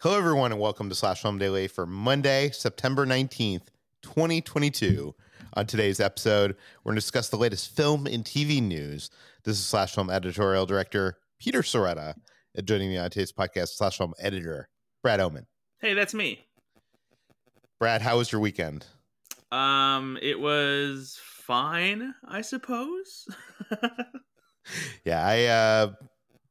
Hello, everyone, and welcome to Slash Film Daily for Monday, September 19th, 2022. On today's episode, we're going to discuss the latest film and TV news. This is Slash Film editorial director Peter Sciretta. And joining me on today's podcast, Slash Film editor Brad Oman. Hey, that's me. Brad, how was your weekend? Um, it was fine, I suppose. yeah, I uh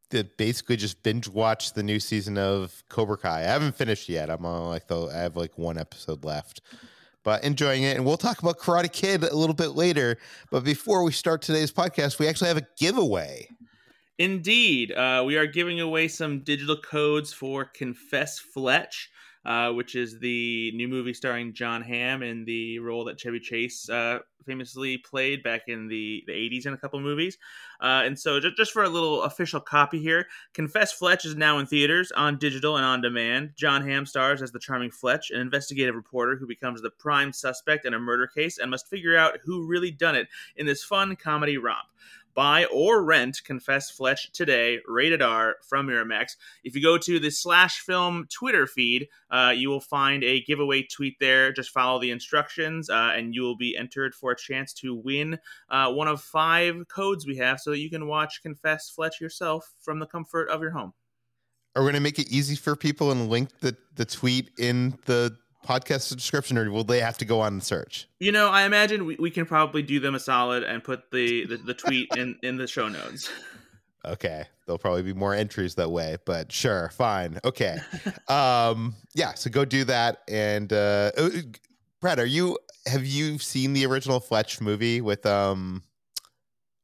did basically just binge watch the new season of Cobra Kai. I haven't finished yet. I'm on like the I have like one episode left. But enjoying it. And we'll talk about Karate Kid a little bit later. But before we start today's podcast, we actually have a giveaway. Indeed. Uh, we are giving away some digital codes for Confess Fletch. Uh, which is the new movie starring Jon Hamm in the role that Chevy Chase uh, famously played back in the, the 80s in a couple movies. Uh, and so, just, just for a little official copy here, Confess Fletch is now in theaters, on digital, and on demand. Jon Hamm stars as the charming Fletch, an investigative reporter who becomes the prime suspect in a murder case and must figure out who really done it in this fun comedy romp buy or rent Confess Fletch today, rated R from Miramax. If you go to the Slash Film Twitter feed, uh, you will find a giveaway tweet there. Just follow the instructions, uh, and you will be entered for a chance to win uh, one of five codes we have so that you can watch Confess Fletch yourself from the comfort of your home. Are we going to make it easy for people and link the, the tweet in the podcast description, or will they have to go on and search? You know, I imagine we, we can probably do them a solid and put the, the, the tweet in, in the show notes. Okay. There'll probably be more entries that way, but sure, fine. Okay. um, yeah, so go do that. And uh, uh Brad, are you have you seen the original Fletch movie with um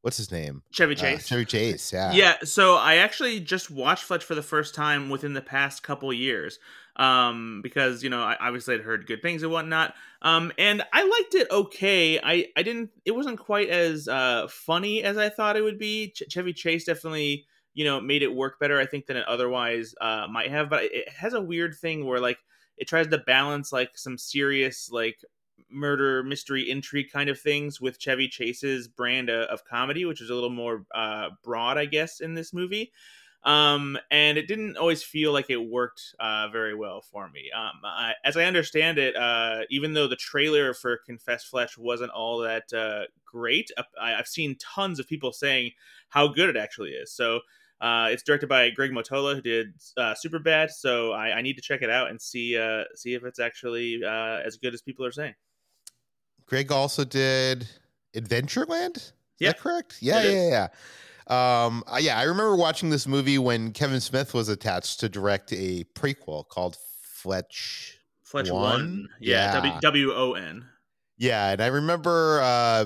what's his name? Chevy uh, Chase. Uh, Chevy Chase, yeah. Yeah, so I actually just watched Fletch for the first time within the past couple years um, because you know I obviously had heard good things and whatnot. Um, and I liked it okay. I I didn't. It wasn't quite as uh, funny as I thought it would be. Ch- Chevy Chase definitely you know made it work better I think than it otherwise uh, might have. But it has a weird thing where like it tries to balance like some serious like murder mystery intrigue kind of things with Chevy Chase's brand of, of comedy, which is a little more uh, broad, I guess, in this movie. um, and it didn't always feel like it worked uh, very well for me. Um, I, as I understand it, uh, even though the trailer for Confess Fletch wasn't all that uh, great, uh, I, have seen tons of people saying how good it actually is. So uh, it's directed by Greg Mottola, who did uh, Superbad. So I, I, need to check it out and see see if it's actually as good as people are saying. Greg also did Adventureland. Is yeah. that correct? Yeah, yeah, yeah. Um, yeah, I remember watching this movie when Kevin Smith was attached to direct a prequel called Fletch. Fletch One, One. yeah, yeah. W O N. Yeah, and I remember uh,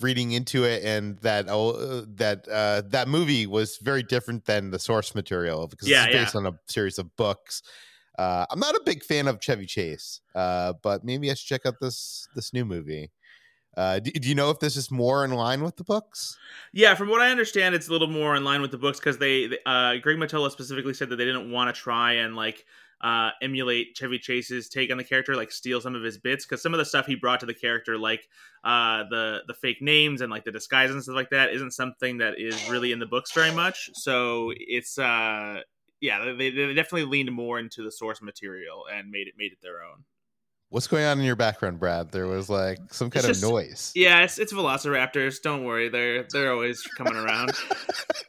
reading into it, and that uh, that uh, that movie was very different than the source material because yeah, it's based yeah. on a series of books. Uh, I'm not a big fan of Chevy Chase, uh, but maybe I should check out this this new movie. Uh, do, do, you know if this is more in line with the books? Yeah, from what I understand, it's a little more in line with the books because they, uh, Greg Mottola specifically said that they didn't want to try and like uh, emulate Chevy Chase's take on the character, like steal some of his bits, because some of the stuff he brought to the character, like uh, the the fake names and like the disguises and stuff like that, isn't something that is really in the books very much. So it's uh, yeah, they, they definitely leaned more into the source material and made it made it their own. What's going on in your background, Brad? There was like some kind it's of just, noise. Yeah, it's, it's Velociraptors. Don't worry, they're they're always coming around.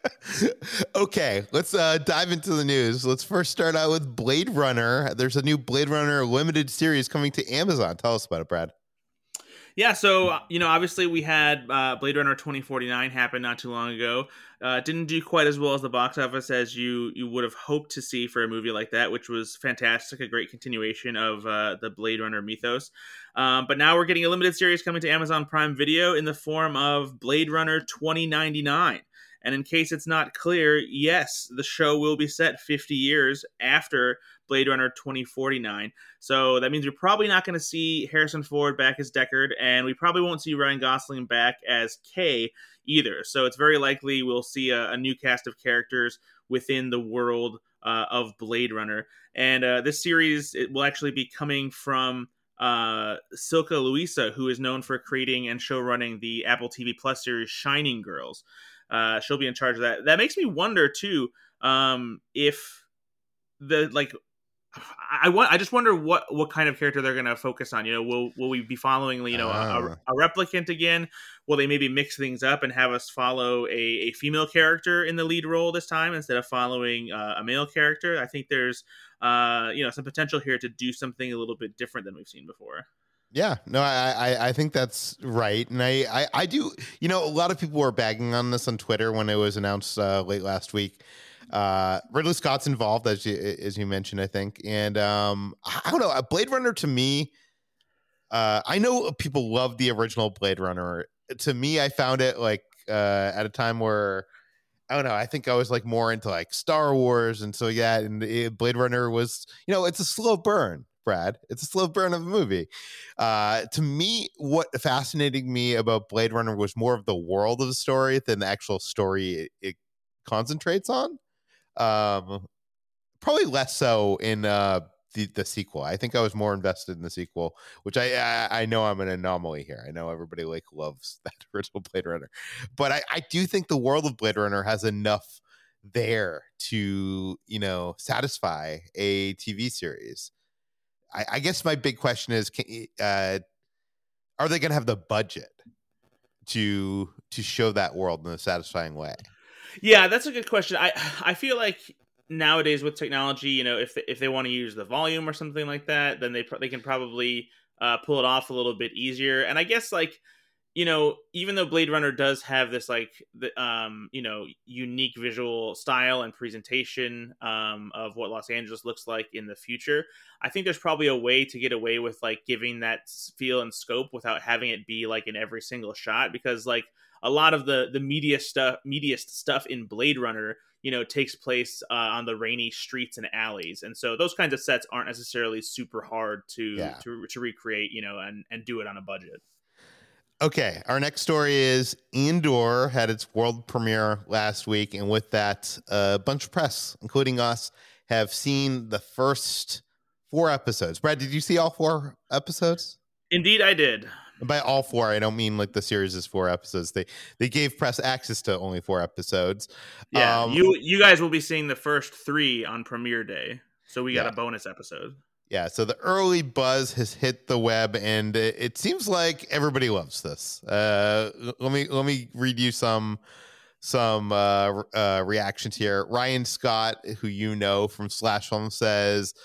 okay, let's uh, dive into the news. Let's first start out with Blade Runner. There's a new Blade Runner limited series coming to Amazon. Tell us about it, Brad. Yeah, so uh, you know, obviously we had uh, Blade Runner 2049 happen not too long ago. Uh, didn't do quite as well as the box office as you you would have hoped to see for a movie like that, which was fantastic, a great continuation of uh, the Blade Runner mythos. Um, but now we're getting a limited series coming to Amazon Prime Video in the form of Blade Runner 2099. And in case it's not clear, yes, the show will be set 50 years after Blade Runner 2049. So that means we're probably not going to see Harrison Ford back as Deckard, and we probably won't see Ryan Gosling back as K either. So it's very likely we'll see a, a new cast of characters within the world uh, of Blade Runner. And uh, this series it will actually be coming from uh, Silka Luisa, who is known for creating and showrunning the Apple TV Plus series Shining Girls. Uh, she'll be in charge of that. That makes me wonder too um, if the like I want. I just wonder what what kind of character they're going to focus on. You know, will will we be following you know a, a, ah. replicant again? Will they maybe mix things up and have us follow a, a female character in the lead role this time instead of following uh, a male character? I think there's uh, you know some potential here to do something a little bit different than we've seen before. Yeah, no, I, I, I think that's right, and I, I, I do. You know, a lot of people were bagging on this on Twitter when it was announced uh, late last week. Uh, Ridley Scott's involved, as you as you mentioned, I think, and um, I don't know. Blade Runner to me, uh, I know people love the original Blade Runner. To me, I found it like uh, at a time where I don't know. I think I was like more into like Star Wars, and so yeah, and it, Blade Runner was, you know, it's a slow burn. Brad. It's a slow burn of a movie. Uh, to me, what fascinated me about Blade Runner was more of the world of the story than the actual story it, it concentrates on. Um, probably less so in uh, the the sequel. I think I was more invested in the sequel, which I I, I know I'm an anomaly here. I know everybody like loves that original Blade Runner, but I I do think the world of Blade Runner has enough there to you know satisfy a TV series. I, I guess my big question is, can, uh, are they going to have the budget to to show that world in a satisfying way? Yeah, that's a good question. I I feel like nowadays with technology, you know, if they, if they want to use the volume or something like that, then they they can probably uh, pull it off a little bit easier. And I guess like you know, even though Blade Runner does have this like the um, you know, unique visual style and presentation um of what Los Angeles looks like in the future, I think there's probably a way to get away with like giving that feel and scope without having it be like in every single shot because like a lot of the the media stuff media stuff in Blade Runner you know takes place uh, on the rainy streets and alleys and so those kinds of sets aren't necessarily super hard to yeah. to, to recreate you know and and do it on a budget okay our next story is andor had its world premiere last week and with that a bunch of press including us have seen the first four episodes brad did you see all four episodes indeed i did And by all four, I don't mean like the series is four episodes. They they gave press access to only four episodes. Yeah, Um, you you guys will be seeing the first three on premiere day, so we got Yeah. a bonus episode. Yeah, so the early buzz has hit the web, and it, seems like everybody loves this. Uh, let me let me read you some some uh, uh, reactions here. Ryan Scott, who you know from Slash Film, says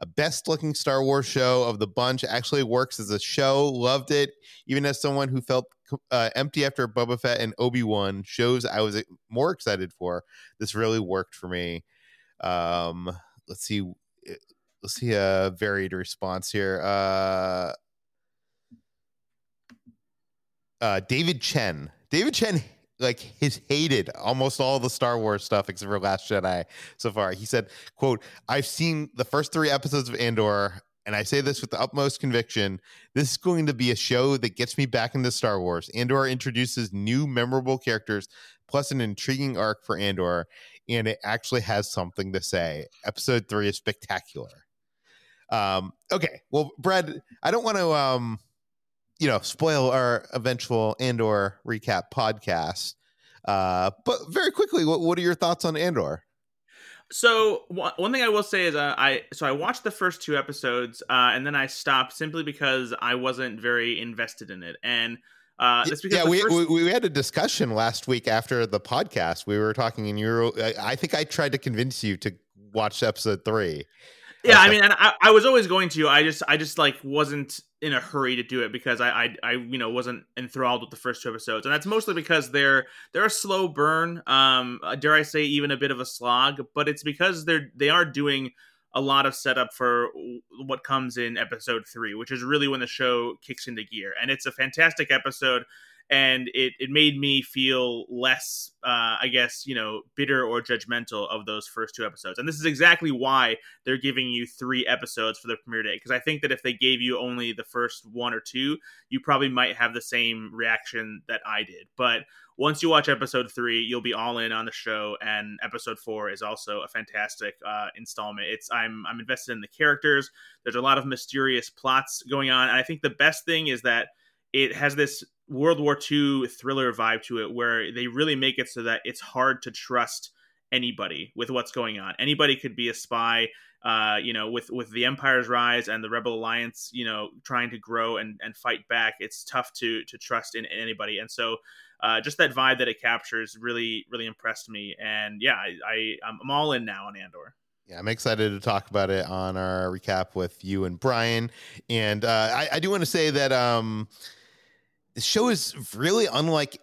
a best looking Star Wars show of the bunch actually works as a show. Loved it, even as someone who felt uh, empty after Boba Fett and Obi Wan shows I was more excited for. This really worked for me. Um, let's see let's see a varied response here. Uh, uh, David Chen. David Chen like has hated almost all the Star Wars stuff except for Last Jedi so far. He said, "quote I've seen the first three episodes of Andor." And I say this with the utmost conviction. This is going to be a show that gets me back into Star Wars. Andor introduces new memorable characters, plus an intriguing arc for Andor, and it actually has something to say. Episode three is spectacular. Um, okay, well, Brad, I don't want to, um, you know, spoil our eventual Andor recap podcast. Uh, but very quickly, what, what are your thoughts on Andor? So one thing I will say is uh, I so I watched the first two episodes uh, and then I stopped simply because I wasn't very invested in it and uh, that's because yeah, we, first- we we had a discussion last week after the podcast. We were talking, and you were. I- I think I tried to convince you to watch episode three. Yeah i mean and I, I was always going to i just i just like wasn't in a hurry to do it because I, I i you know wasn't enthralled with the first two episodes and that's mostly because they're they're a slow burn um dare i say even a bit of a slog but it's because they're they are doing a lot of setup for what comes in episode three which is really when the show kicks into gear and it's a fantastic episode and it, it made me feel less uh, i guess you know bitter or judgmental of those first two episodes and this is exactly why they're giving you three episodes for the premiere day because I think that if they gave you only the first one or two, you probably might have the same reaction that I did. But once you watch episode three, you'll be all in on the show, and episode four is also a fantastic uh, installment. It's I'm I'm invested in the characters. There's a lot of mysterious plots going on, and I think the best thing is that it has this World War II thriller vibe to it, where they really make it so that it's hard to trust anybody with what's going on. Anybody could be a spy. Uh, you know, with with the Empire's rise and the Rebel Alliance, you know, trying to grow and and fight back, it's tough to to trust in anybody. And so, uh, just that vibe that it captures really really impressed me. And yeah, I, I I'm I'm all in now on Andor. Yeah, I'm excited to talk about it on our recap with you and Brian. And uh, I, I do want to say that um, the show is really unlike.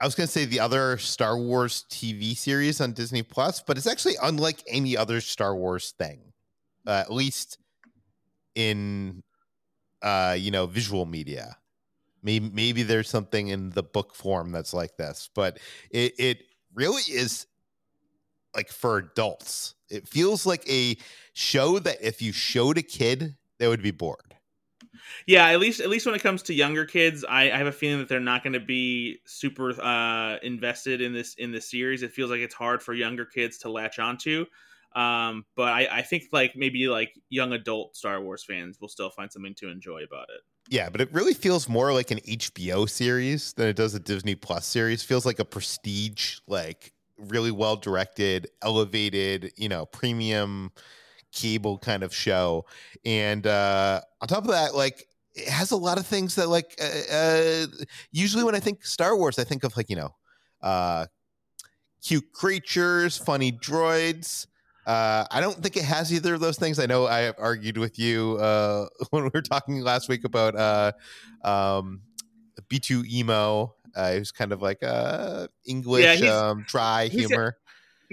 I was going to say the other Star Wars TV series on Disney Plus, but it's actually unlike any other Star Wars thing, uh, at least in uh, you know visual media. Maybe maybe there's something in the book form that's like this, but it it really is like for adults. It feels like a show that if you showed a kid, they would be bored. Yeah, at least at least when it comes to younger kids, I, I have a feeling that they're not going to be super uh, invested in this in this series. It feels like it's hard for younger kids to latch onto. Um, but I, I think like maybe like young adult Star Wars fans will still find something to enjoy about it. Yeah, but it really feels more like an HBO series than it does a Disney Plus series. Feels like a prestige, like really well directed, elevated, you know, premium cable kind of show. And uh on top of that, like it has a lot of things that like uh, uh usually when I think Star Wars, I think of like, you know, uh cute creatures, funny droids. Uh, I don't think it has either of those things. I know I have argued with you uh, when we were talking last week about uh, um, B2EMO. Uh, it was kind of like uh, English Yeah, um, dry he's- humor.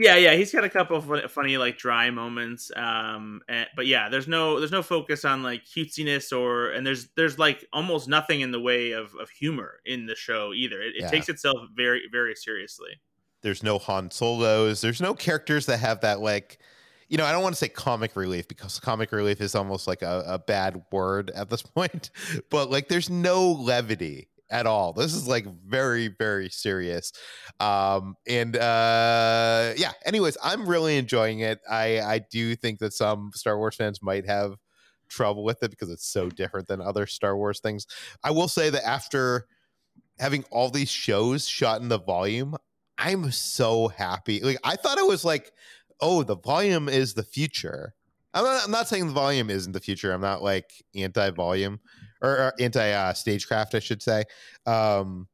Yeah, yeah, he's got a couple of funny, like dry moments. Um, and, but yeah, there's no there's no focus on like cutesiness or and there's there's like almost nothing in the way of, of humor in the show either. It, it Yeah. takes itself very very seriously. There's no Han Solos. There's no characters that have that like, you know, I don't want to say comic relief because comic relief is almost like a, a bad word at this point, but like there's no levity at all. This is like very, very serious. Um, and uh yeah, anyways, I'm really enjoying it. I I do think that some Star Wars fans might have trouble with it because it's so different than other Star Wars things. I will say that after having all these shows shot in the volume, I'm so happy. Like I thought it was like, oh, the volume is the future. I'm not, I'm not saying the volume isn't the future. I'm not like anti-volume or, or anti uh, stagecraft, I should say. Um,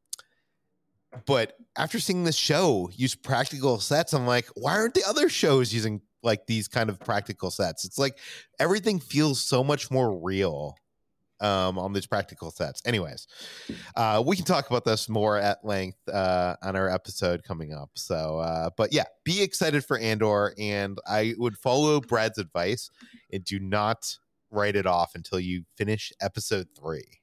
but after seeing this show use practical sets, I'm like, why aren't the other shows using like these kind of practical sets? It's like everything feels so much more real um, on these practical sets. Anyways, uh, we can talk about this more at length uh, on our episode coming up. So, uh, but yeah, be excited for Andor, and I would follow Brad's advice and do not write it off until you finish episode three.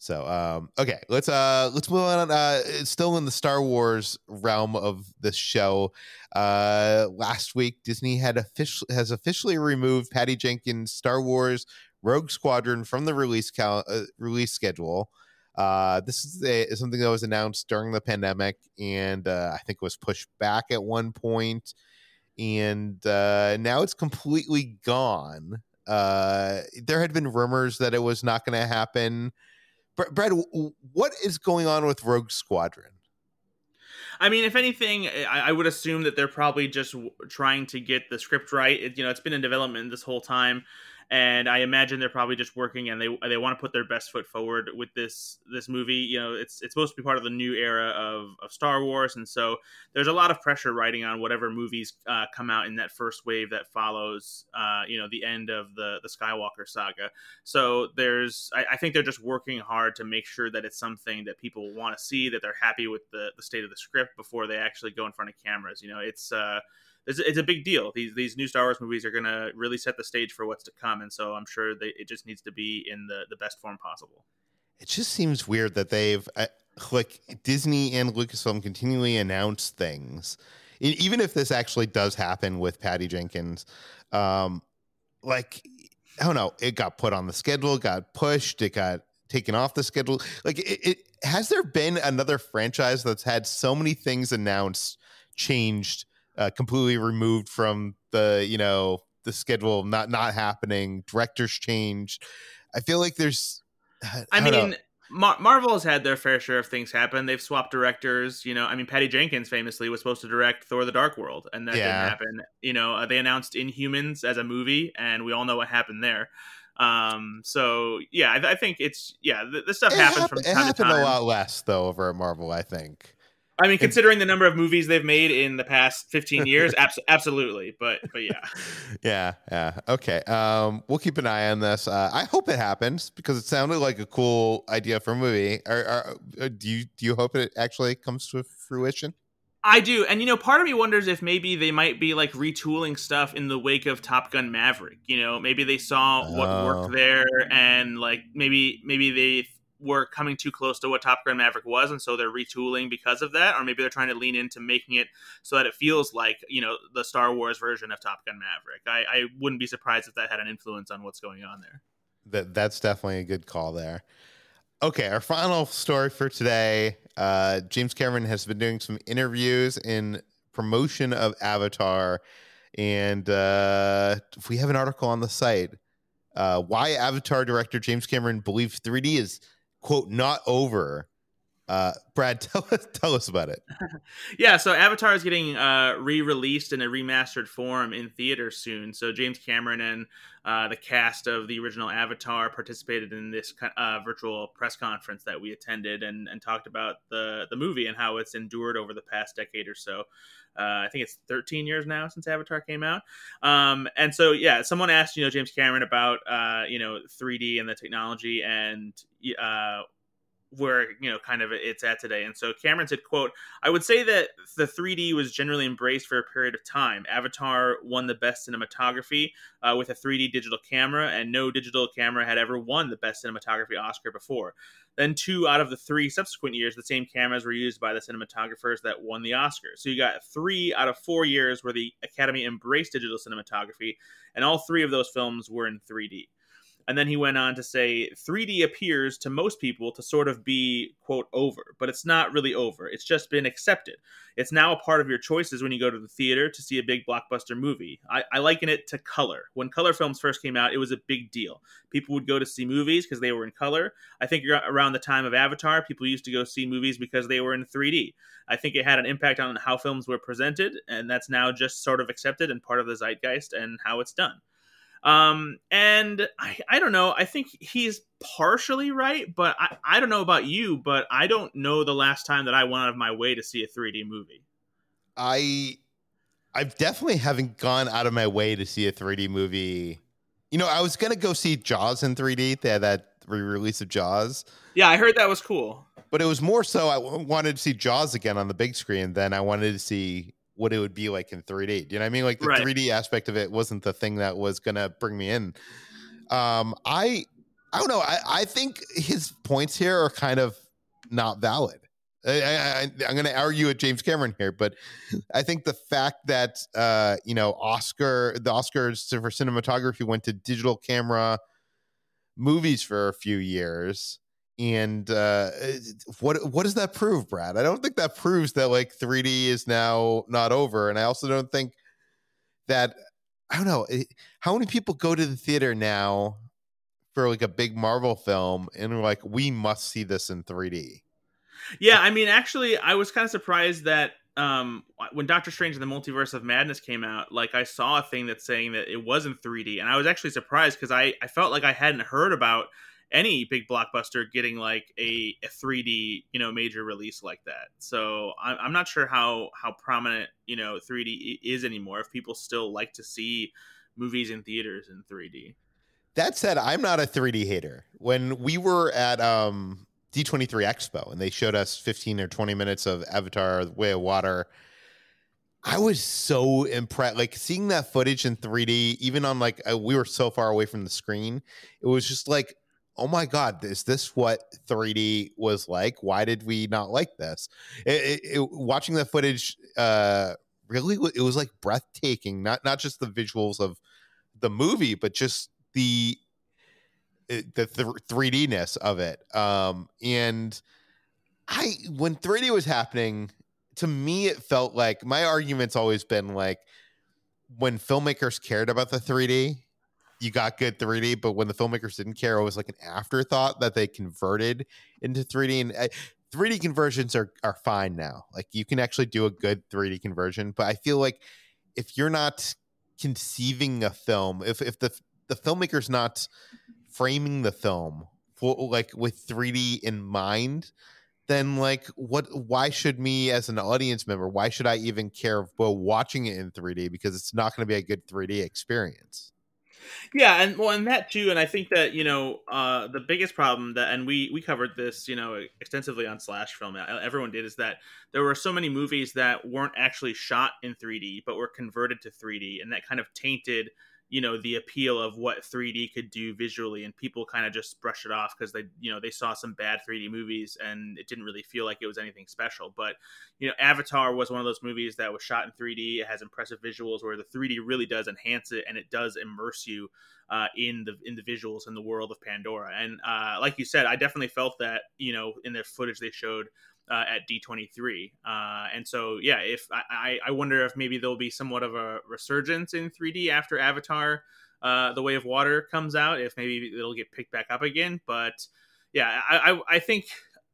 So, um, okay, let's uh, let's move on. Uh, still in the Star Wars realm of this show. Uh, last week, Disney had official has officially removed Patty Jenkins' Star Wars Rogue Squadron from the release cal- uh, release schedule. Uh, this is a, something that was announced during the pandemic, and uh, I think was pushed back at one point, and uh, now it's completely gone. Uh, there had been rumors that it was not going to happen. Brad, what is going on with Rogue Squadron? I mean, if anything, I, I, would assume that they're probably just trying to get the script right. It, you know, it's been in development this whole time and I imagine they're probably just working and they they want to put their best foot forward with this this movie. You know, it's it's supposed to be part of the new era of, of Star Wars, and so there's a lot of pressure riding on whatever movies uh, come out in that first wave that follows, uh, you know, the end of the the Skywalker saga. So there's, I, I think they're just working hard to make sure that it's something that people want to see, that they're happy with the the state of the script before they actually go in front of cameras. You know, it's. Uh, it's, it's a big deal. These these new Star Wars movies are going to really set the stage for what's to come, and so I'm sure they, it just needs to be in the the best form possible. It just seems weird that they've uh, like Disney and Lucasfilm continually announce things, even if this actually does happen with Patty Jenkins. Um, like I don't know, it got put on the schedule, got pushed, it got taken off the schedule. Like it, it has there been another franchise that's had so many things announced, changed uh, completely removed from the you know the schedule not not happening directors changed i feel like there's i, I mean Mar- Marvel has had their fair share of things happen. They've swapped directors. You know, I mean, Patty Jenkins famously was supposed to direct Thor: The Dark World, and that yeah. didn't happen. You know, uh, they announced Inhumans as a movie, and we all know what happened there. Um, so yeah, I, I think it's yeah, this stuff it happens from time it happened to time. a lot less though over at Marvel. I think. I mean, considering the number of movies they've made in the past 15 years, abs- absolutely. But but yeah, yeah, yeah. Okay, um, we'll keep an eye on this. Uh, I hope it happens because it sounded like a cool idea for a movie. Are, are, uh, do you do you hope it actually comes to fruition? I do, and you know, part of me wonders if maybe they might be like retooling stuff in the wake of Top Gun Maverick. You know, maybe they saw what worked oh. there, and like maybe maybe they were coming too close to what Top Gun Maverick was, and so they're retooling because of that, or maybe they're trying to lean into making it so that it feels like you know the Star Wars version of Top Gun Maverick. I, I wouldn't be surprised if that had an influence on what's going on there. That that's definitely a good call there. Okay, our final story for today. Uh, James Cameron has been doing some interviews in promotion of Avatar, and uh, we have an article on the site. Uh, why Avatar director James Cameron believes 3D is quote not over uh, Brad, tell us tell us about it. yeah, so Avatar is getting uh, re-released in a remastered form in theaters soon. So James Cameron and uh, the cast of the original Avatar participated in this uh, virtual press conference that we attended and, and talked about the the movie and how it's endured over the past decade or so. Uh, I think it's 13 years now since Avatar came out. Um, and so, yeah, someone asked, you know, James Cameron about, uh, you know, 3D and the technology and where you know kind of it's at today. And so cameron said quote i would say that the 3d was generally embraced for a period of time. Avatar won the best cinematography uh, with a 3d digital camera and no digital camera had ever won the best cinematography oscar before. Then two out of the three subsequent years the same cameras were used by the cinematographers that won the oscar. So you got three out of four years where the academy embraced digital cinematography and all three of those films were in 3d And then he went on to say 3D appears to most people to sort of be, quote, over, but it's not really over. It's just been accepted. It's now a part of your choices when you go to the theater to see a big blockbuster movie. I, I liken it to color. When color films first came out, it was a big deal. People would go to see movies because they were in color. I think around the time of Avatar, people used to go see movies because they were in 3D. I think it had an impact on how films were presented, and that's now just sort of accepted and part of the zeitgeist and how it's done. Um, and I, I don't know. I think he's partially right, but I, I don't know about you, but I don't know the last time that I went out of my way to see a 3D movie. I I definitely haven't gone out of my way to see a 3D movie. You know, I was gonna go see Jaws in 3D. They had that re-release of Jaws. Yeah, I heard that was cool. But it was more so I wanted to see Jaws again on the big screen than I wanted to see what it would be like in 3D. Do you know what I mean? Like the right. 3D aspect of it wasn't the thing that was gonna bring me in. Um, I I don't know. I, I think his points here are kind of not valid. I, I, am going to argue with James Cameron here, but I think the fact that uh, you know Oscar, the Oscars for cinematography went to digital camera movies for a few years, and uh, what what does that prove, Brad? I don't think that proves that like 3D is now not over, and I also don't think that I don't know eh, how many people go to the theater now for like a big Marvel film and are like, we must see this in 3D. Yeah, I mean, actually, I was kind of surprised that um, when Doctor Strange and the Multiverse of Madness came out, like I saw a thing that's saying that it was in 3D, and I was actually surprised because I I felt like I hadn't heard about any big blockbuster getting like a, a 3D, you know, major release like that. So I'm, I'm not sure how how prominent you know 3D is anymore. If people still like to see movies in theaters in 3D. That said, I'm not a 3D hater. When we were at um, D23 Expo and they showed us 15 or 20 minutes of Avatar: The Way of Water. I was so impressed. Like seeing that footage in 3D, even on like uh, we were so far away from the screen, it was just like oh my god is this what 3d was like? Why did we not like this? It, it, it, watching the footage uh really it was like breathtaking not not just the visuals of the movie but just the eh, the, the 3d-ness of it um and i when 3d was happening to me it felt like my argument's always been like when filmmakers cared about the 3d you got good 3D, but when the filmmakers didn't care, it was like an afterthought that they converted into 3D. And uh, eh, 3D conversions are are fine now. Like you can actually do a good 3D conversion, but I feel like if you're not conceiving a film, if if the the filmmaker's not framing the film for like with 3D in mind, then like what why should me as an audience member, why should I even care about watching it in 3D because it's not going to be a good 3D experience. Yeah, and well, and that too, and I think that you know uh, the biggest problem that, and we we covered this you know extensively on Slash Film. Everyone did is that there were so many movies that weren't actually shot in 3D, but were converted to 3D, and that kind of tainted you know the appeal of what 3D could do visually, and people kind of just brush it off because they you know they saw some bad 3D movies and it didn't really feel like it was anything special. But you know, Avatar was one of those movies that was shot in 3D. It has impressive visuals where the 3D really does enhance it and it does immerse you uh, in the in the visuals in the world of Pandora. And uh, like you said, I definitely felt that you know in the footage they showed uh, at D23. Uh, and so, yeah, if I, I wonder if maybe there'll be somewhat of a resurgence in 3D after Avatar, uh, The Way of Water comes out, if maybe it'll get picked back up again. But yeah, I, I, I think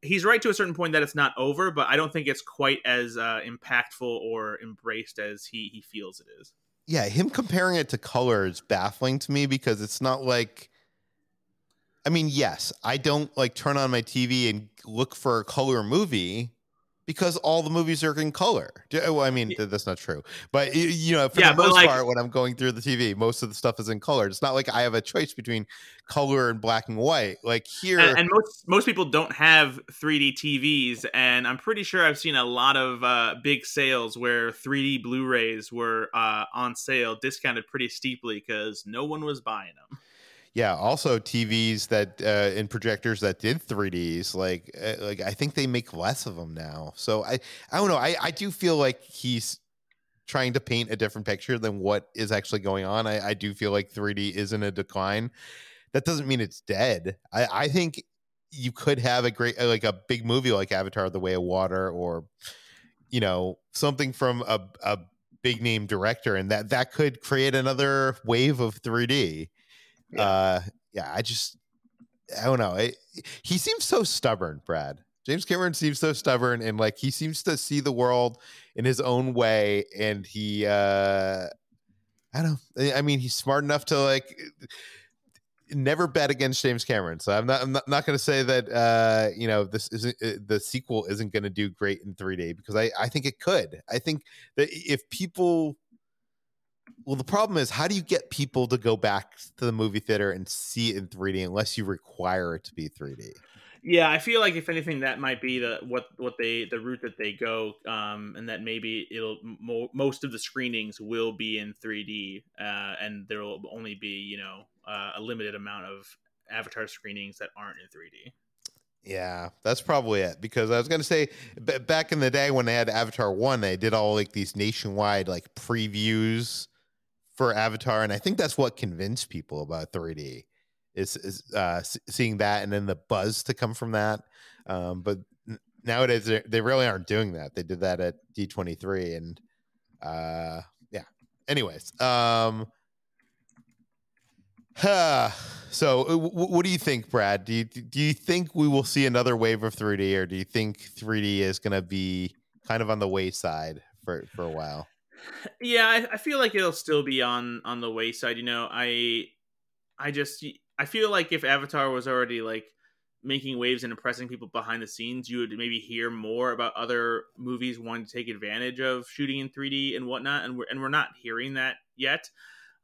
he's right to a certain point that it's not over, but I don't think it's quite as uh, impactful or embraced as he, he feels it is. Yeah, him comparing it to color is baffling to me because it's not like I mean, yes, I don't like turn on my TV and look for a color movie because all the movies are in color. Well, I mean, that's not true, but you know, for yeah, the most like, part, when I'm going through the TV, most of the stuff is in color. It's not like I have a choice between color and black and white. Like here, and, and most most people don't have 3D TVs, and I'm pretty sure I've seen a lot of uh, big sales where 3D Blu-rays were uh, on sale, discounted pretty steeply because no one was buying them yeah also tvs that uh and projectors that did 3ds like uh, like i think they make less of them now so i i don't know i i do feel like he's trying to paint a different picture than what is actually going on i i do feel like 3d is in a decline that doesn't mean it's dead. I, I think you could have a great uh, like a big movie like Avatar: The Way of Water, or you know something from a, a big name director, and that that could create another wave of 3D. Yeah. Uh, yeah, I just I don't know. It, he seems so stubborn, Brad. James Cameron seems so stubborn, and like he seems to see the world in his own way, and he uh I don't. I mean, he's smart enough to like never bet against James Cameron. So I'm not. I'm not, not going to say that. Uh, you know, this isn't uh, the sequel isn't going to do great in 3D because I I think it could. I think that if people. Well, the problem is, how do you get people to go back to the movie theater and see it in 3D unless you require it to be 3D? Yeah, I feel like if anything, that might be the what what they the route that they go, um, and that maybe it'll mo- most of the screenings will be in 3D, uh, and there will only be you know uh, a limited amount of Avatar screenings that aren't in 3D. Yeah, that's probably it. Because I was going to say, b- back in the day when they had Avatar one, they did all like these nationwide like previews for Avatar, and I think that's what convinced people about 3D is, is uh, seeing that and then the buzz to come from that. Um, but nowadays they really aren't doing that. They did that at D23 and uh, yeah. Anyways, um, so uh, what do you think, Brad? Do you do you think we will see another wave of 3D, or do you think 3D is going to be kind of on the wayside for for a while? Yeah, I, I feel like it'll still be on on the wayside. You know, I I just I feel like if Avatar was already like making waves and impressing people behind the scenes, you would maybe hear more about other movies wanting to take advantage of shooting in 3D and whatnot. And we're and we're not hearing that yet.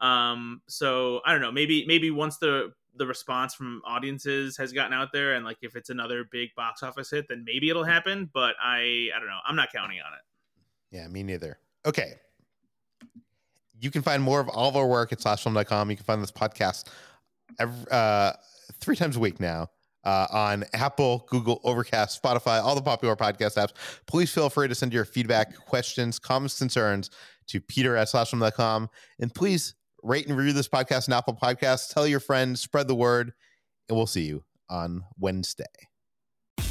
Um, so I don't know. Maybe maybe once the the response from audiences has gotten out there, and like if it's another big box office hit, then maybe it'll happen. But I I don't know. I'm not counting on it. Yeah, me neither. Okay. You can find more of all of our work at slashfilm.com. You can find this podcast every, uh, three times a week now uh, on Apple, Google, Overcast, Spotify, all the popular podcast apps. Please feel free to send your feedback, questions, comments, concerns to peter at slashfilm.com. And please rate and review this podcast on Apple Podcasts. Tell your friends, spread the word, and we'll see you on Wednesday.